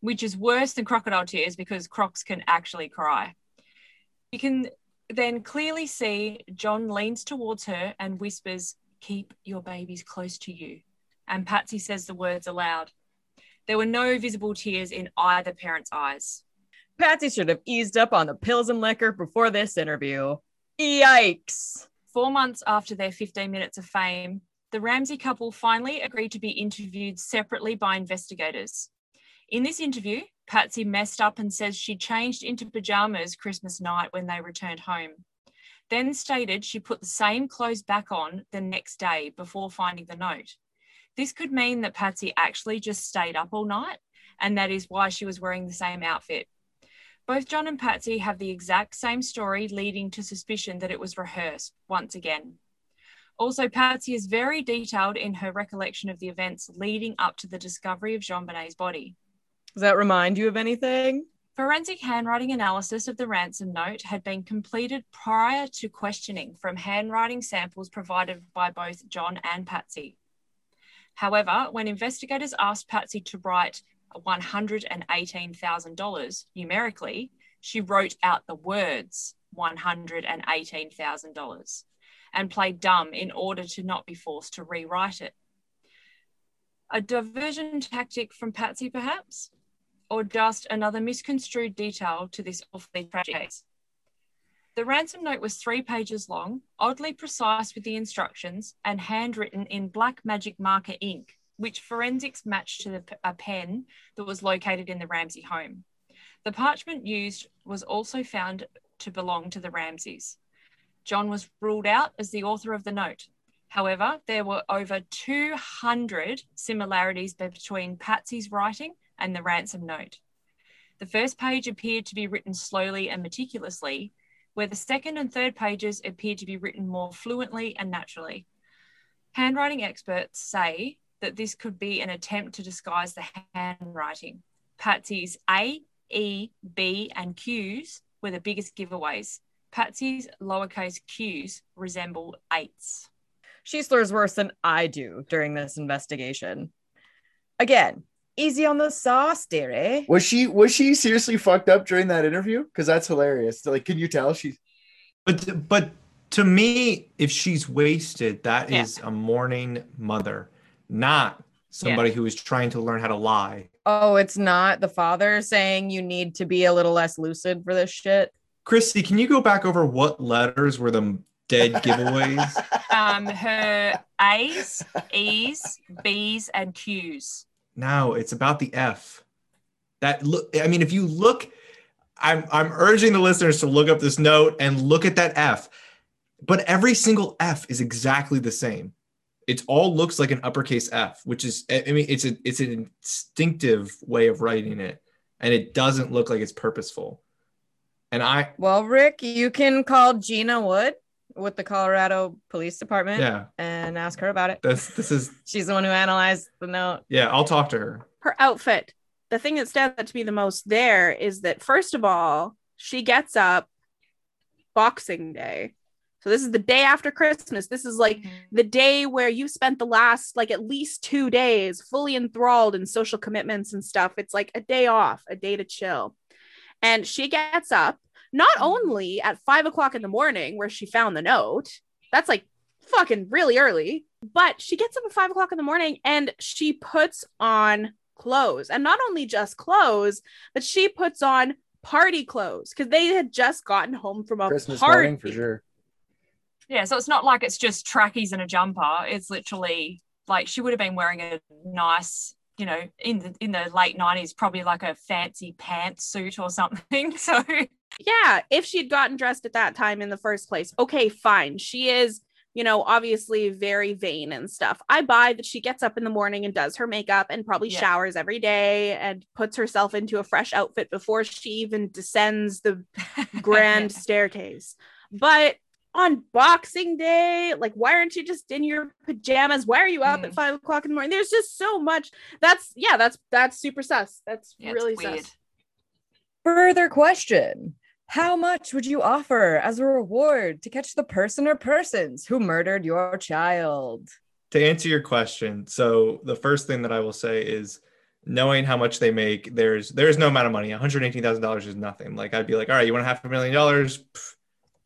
which is worse than crocodile tears because crocs can actually cry. You can then clearly see John leans towards her and whispers, Keep your babies close to you. And Patsy says the words aloud. There were no visible tears in either parent's eyes. Patsy should have eased up on the pills and liquor before this interview. Yikes. Four months after their 15 minutes of fame, the Ramsey couple finally agreed to be interviewed separately by investigators. In this interview, Patsy messed up and says she changed into pajamas Christmas night when they returned home. Then stated she put the same clothes back on the next day before finding the note. This could mean that Patsy actually just stayed up all night, and that is why she was wearing the same outfit. Both John and Patsy have the exact same story, leading to suspicion that it was rehearsed once again. Also, Patsy is very detailed in her recollection of the events leading up to the discovery of JonBenet's body. Does that remind you of anything? Forensic handwriting analysis of the ransom note had been completed prior to questioning from handwriting samples provided by both John and Patsy. However, when investigators asked Patsy to write $118,000 numerically, she wrote out the words $118,000 and played dumb in order to not be forced to rewrite it. A diversion tactic from Patsy, perhaps? Or just another misconstrued detail to this awfully tragic case? The ransom note was three pages long, oddly precise with the instructions, and handwritten in black magic marker ink, which forensics matched to the, a pen that was located in the Ramsey home. The parchment used was also found to belong to the Ramseys. John was ruled out as the author of the note. However, there were over 200 similarities between Patsy's writing and the ransom note. The first page appeared to be written slowly and meticulously, where the second and third pages appeared to be written more fluently and naturally. Handwriting experts say that this could be an attempt to disguise the handwriting. Patsy's A, E, B, and Q's were the biggest giveaways. Patsy's lowercase q's resemble eights. She slurs worse than I do during this investigation. Again, easy on the sauce, dearie. Was she was she seriously fucked up during that interview? Because that's hilarious. Like, can you tell she's But but to me, if she's wasted, that Yeah. is a mourning mother, not somebody who is trying to learn how to lie. Oh, it's not the father saying you need to be a little less lucid for this shit. Christy, can you go back over what letters were the dead giveaways? Um, her A's, E's, B's, and Q's. No, it's about the F. That look, I mean, if you look, I'm I'm urging the listeners to look up this note and look at that F. But every single F is exactly the same. It all looks like an uppercase F, which is I I mean, it's a it's an instinctive way of writing it, and it doesn't look like it's purposeful. And I Well, Rick, you can call Gina Wood with the Colorado Police Department yeah, and ask her about it. that's this is She's the one who analyzed the note. yeah, I'll talk to her. her outfit. The thing that stands out to me the most there is that first of all, she gets up Boxing Day. So this is the day after Christmas. This is like mm-hmm. the day where you spent the last like at least two days fully enthralled in social commitments and stuff. It's like a day off, a day to chill. And she gets up not mm-hmm. only at five o'clock in the morning where she found the note, that's like fucking really early, but she gets up at five o'clock in the morning and she puts on clothes. And not only just clothes, but she puts on party clothes because they had just gotten home from a Christmas party. morning for sure. Yeah, so it's not like it's just trackies and a jumper. It's literally like she would have been wearing a nice, you know, in the in the late nineties, probably like a fancy pants suit or something. So yeah, if she'd gotten dressed at that time in the first place, okay, fine. She is, you know, obviously very vain and stuff. I buy that she gets up in the morning and does her makeup and probably Yeah. showers every day and puts herself into a fresh outfit before she even descends the grand staircase. But on Boxing Day, like, why aren't you just in your pajamas? Why are you up Mm. at five o'clock in the morning? There's just so much. That's yeah, that's that's super sus. That's Yeah, really sus. Further question How much would you offer as a reward to catch the person or persons who murdered your child? to answer your question so the first thing that i will say is knowing how much they make there's there's no amount of money $118000 is nothing like i'd be like all right you want a half a million dollars Pff,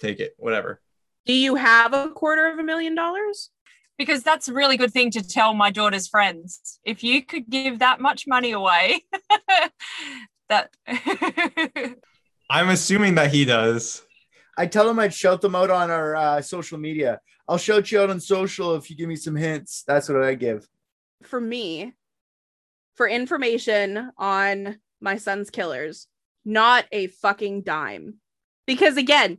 take it whatever Do you have a quarter of a million dollars? because that's a really good thing to tell my daughter's friends. If you could give that much money away, that i'm assuming that he does I tell him I'd shout them out on our uh, social media. I'll shout you out on social if you give me some hints. That's what I give. for me for information on my son's killers not a fucking dime because again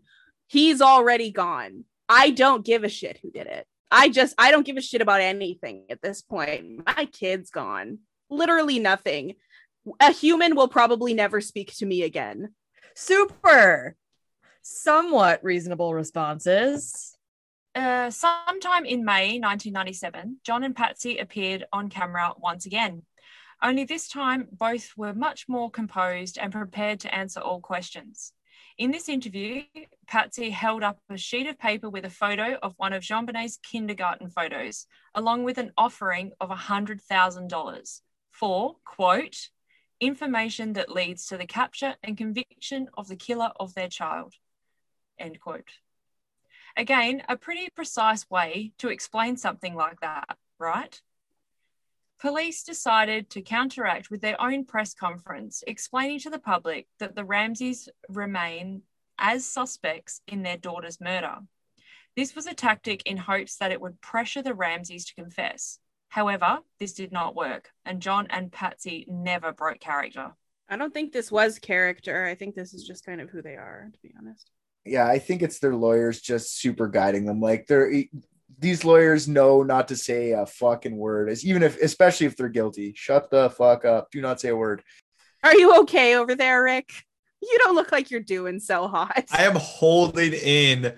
he's already gone i don't give a shit who did it i just i don't give a shit about anything at this point my kid's gone literally nothing a human will probably never speak to me again Super. Somewhat reasonable responses. Uh, sometime in May 1997, John and Patsy appeared on camera once again. Only this time, both were much more composed and prepared to answer all questions. In this interview, Patsy held up a sheet of paper with a photo of one of JonBenét's kindergarten photos, along with an offering of $100,000 for, quote, information that leads to the capture and conviction of the killer of their child, end quote. Again, a pretty precise way to explain something like that, right? Police decided to counteract with their own press conference, explaining to the public that the Ramseys remain as suspects in their daughter's murder. This was a tactic in hopes that it would pressure the Ramseys to confess. However, this did not work, and John and Patsy never broke character. I don't think this was character. I think this is just kind of who they are, to be honest. Yeah, I think it's their lawyers just super guiding them. Like they're these lawyers know not to say a fucking word, as even if, especially if they're guilty. Shut the fuck up. Do not say a word. Are you okay over there, Rick? You don't look like you're doing so hot. I am holding in.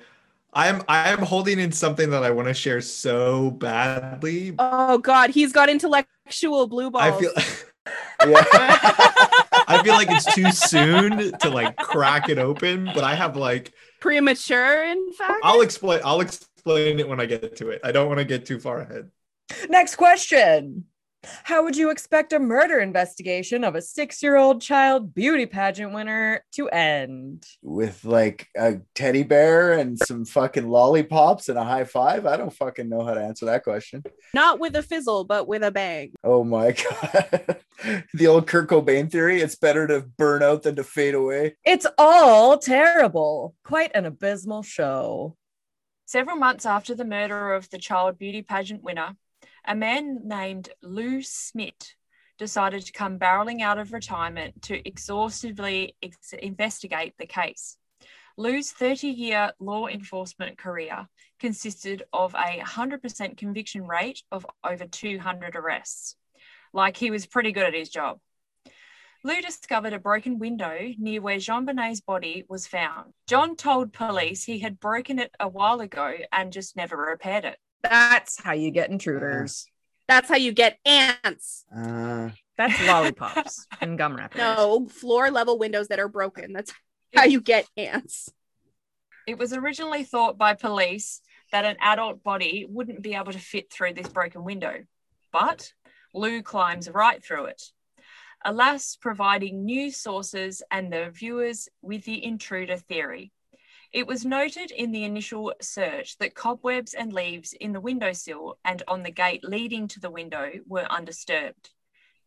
I am I am holding in something that I want to share so badly. Oh God, he's got intellectual blue balls. I feel Yeah. I feel like it's too soon to like crack it open, but I have like premature. In fact, I'll explain I'll explain it when I get to it. I don't want to get too far ahead. Next question. How would you expect a murder investigation of a six year old child beauty pageant winner to end? With like a teddy bear and some fucking lollipops and a high five. I don't fucking know how to answer that question. not with a fizzle, but with a bang. Oh my god. the old Kurt Cobain theory. It's better to burn out than to fade away. It's all terrible. Quite an abysmal show. Several months after the murder of the child beauty pageant winner, a man named Lou Smit decided to come barreling out of retirement to exhaustively ex- investigate the case. Lou's 30 year law enforcement career consisted of a 100% conviction rate of over 200 arrests. Like he was pretty good at his job. Lou discovered a broken window near where JonBenet's body was found. John told police he had broken it a while ago and just never repaired it. That's how you get intruders. That's how you get ants. Uh, That's lollipops and gum wrappers. No, floor level windows that are broken. That's how you get ants. It was originally thought by police that an adult body wouldn't be able to fit through this broken window, but Lou climbs right through it. Alas, providing new sources and the viewers with the intruder theory. It was noted in the initial search that cobwebs and leaves in the windowsill and on the gate leading to the window were undisturbed.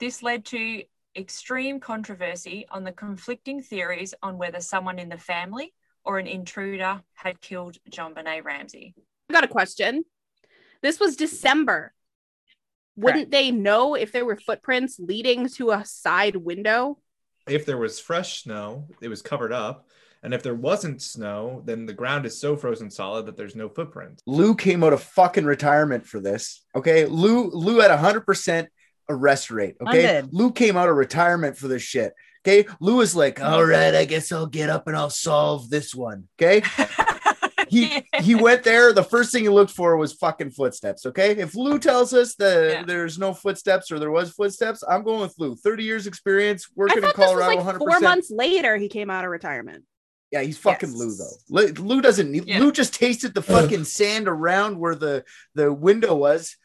This led to extreme controversy on the conflicting theories on whether someone in the family or an intruder had killed JonBenet Ramsey. I got a question. This was December. Wouldn't they know if there were footprints leading to a side window? If there was fresh snow, it was covered up. And if there wasn't snow, then the ground is so frozen solid that there's no footprint. Lou came out of fucking retirement for this. Okay. Lou Lou had a hundred percent arrest rate. Okay. Lou came out of retirement for this shit. Okay. Lou is like, all right, I guess I'll get up and I'll solve this one. Okay. He he went there. The first thing he looked for was fucking footsteps. Okay. If Lou tells us that Yeah. there's no footsteps or there was footsteps, I'm going with Lou. 30 years experience working in thought this was Colorado, like 100%. four months later he came out of retirement. Yeah, he's fucking Yes. Lou though. Lou, Lou doesn't need. Yeah. Lou just tasted the fucking sand around where the the window was.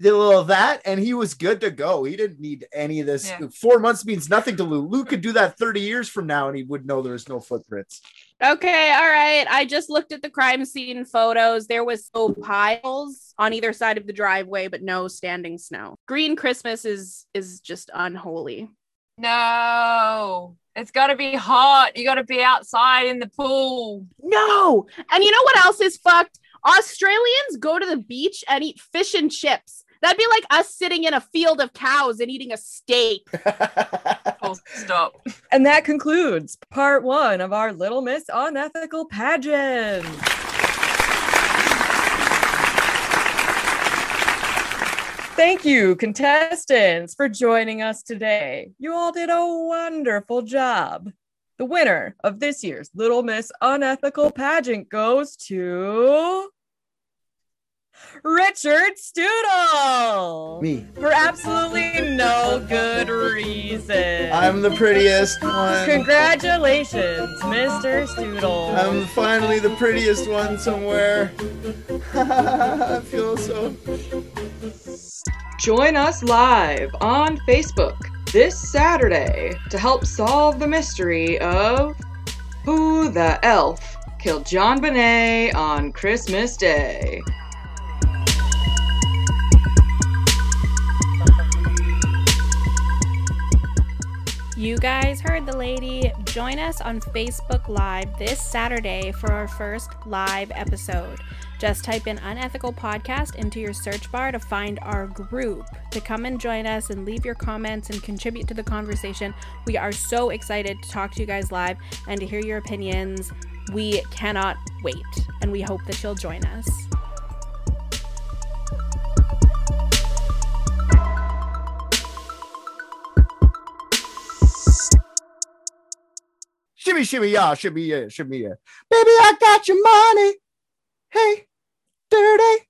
Did a little of that, and he was good to go. He didn't need any of this. Yeah. Four months means nothing to Lou. Lou could do that thirty years from now, and he would know there's no footprints. Okay, all right. I just looked at the crime scene photos. There was snow piles on either side of the driveway, but no standing snow. Green Christmas is is just unholy. No, it's got to be hot. You got to be outside in the pool. No. And you know what else is fucked? Australians go to the beach and eat fish and chips. That'd be like us sitting in a field of cows and eating a steak. Full stop. And that concludes part one of our Little Miss Unethical Pageant. Thank you, contestants, for joining us today. You all did a wonderful job. The winner of this year's Little Miss Unethical Pageant goes to Richard Stoodle. Me. For absolutely no good reason. I'm the prettiest one. Congratulations, Mr. Stoodle. I'm finally the prettiest one somewhere. I feel so. Join us live on Facebook this Saturday to help solve the mystery of who the elf killed JonBenet on Christmas Day. You guys heard the lady. Join us on Facebook Live this Saturday for our first live episode. Just type in Unethical Podcast into your search bar to find our group. To come and join us and leave your comments and contribute to the conversation. We are so excited to talk to you guys live and to hear your opinions. We cannot wait, and we hope that you'll join us. Shimmy, shimmy, y'all, shimmy, yeah, shimmy, yeah. Baby, I got your money. Hey, dirty.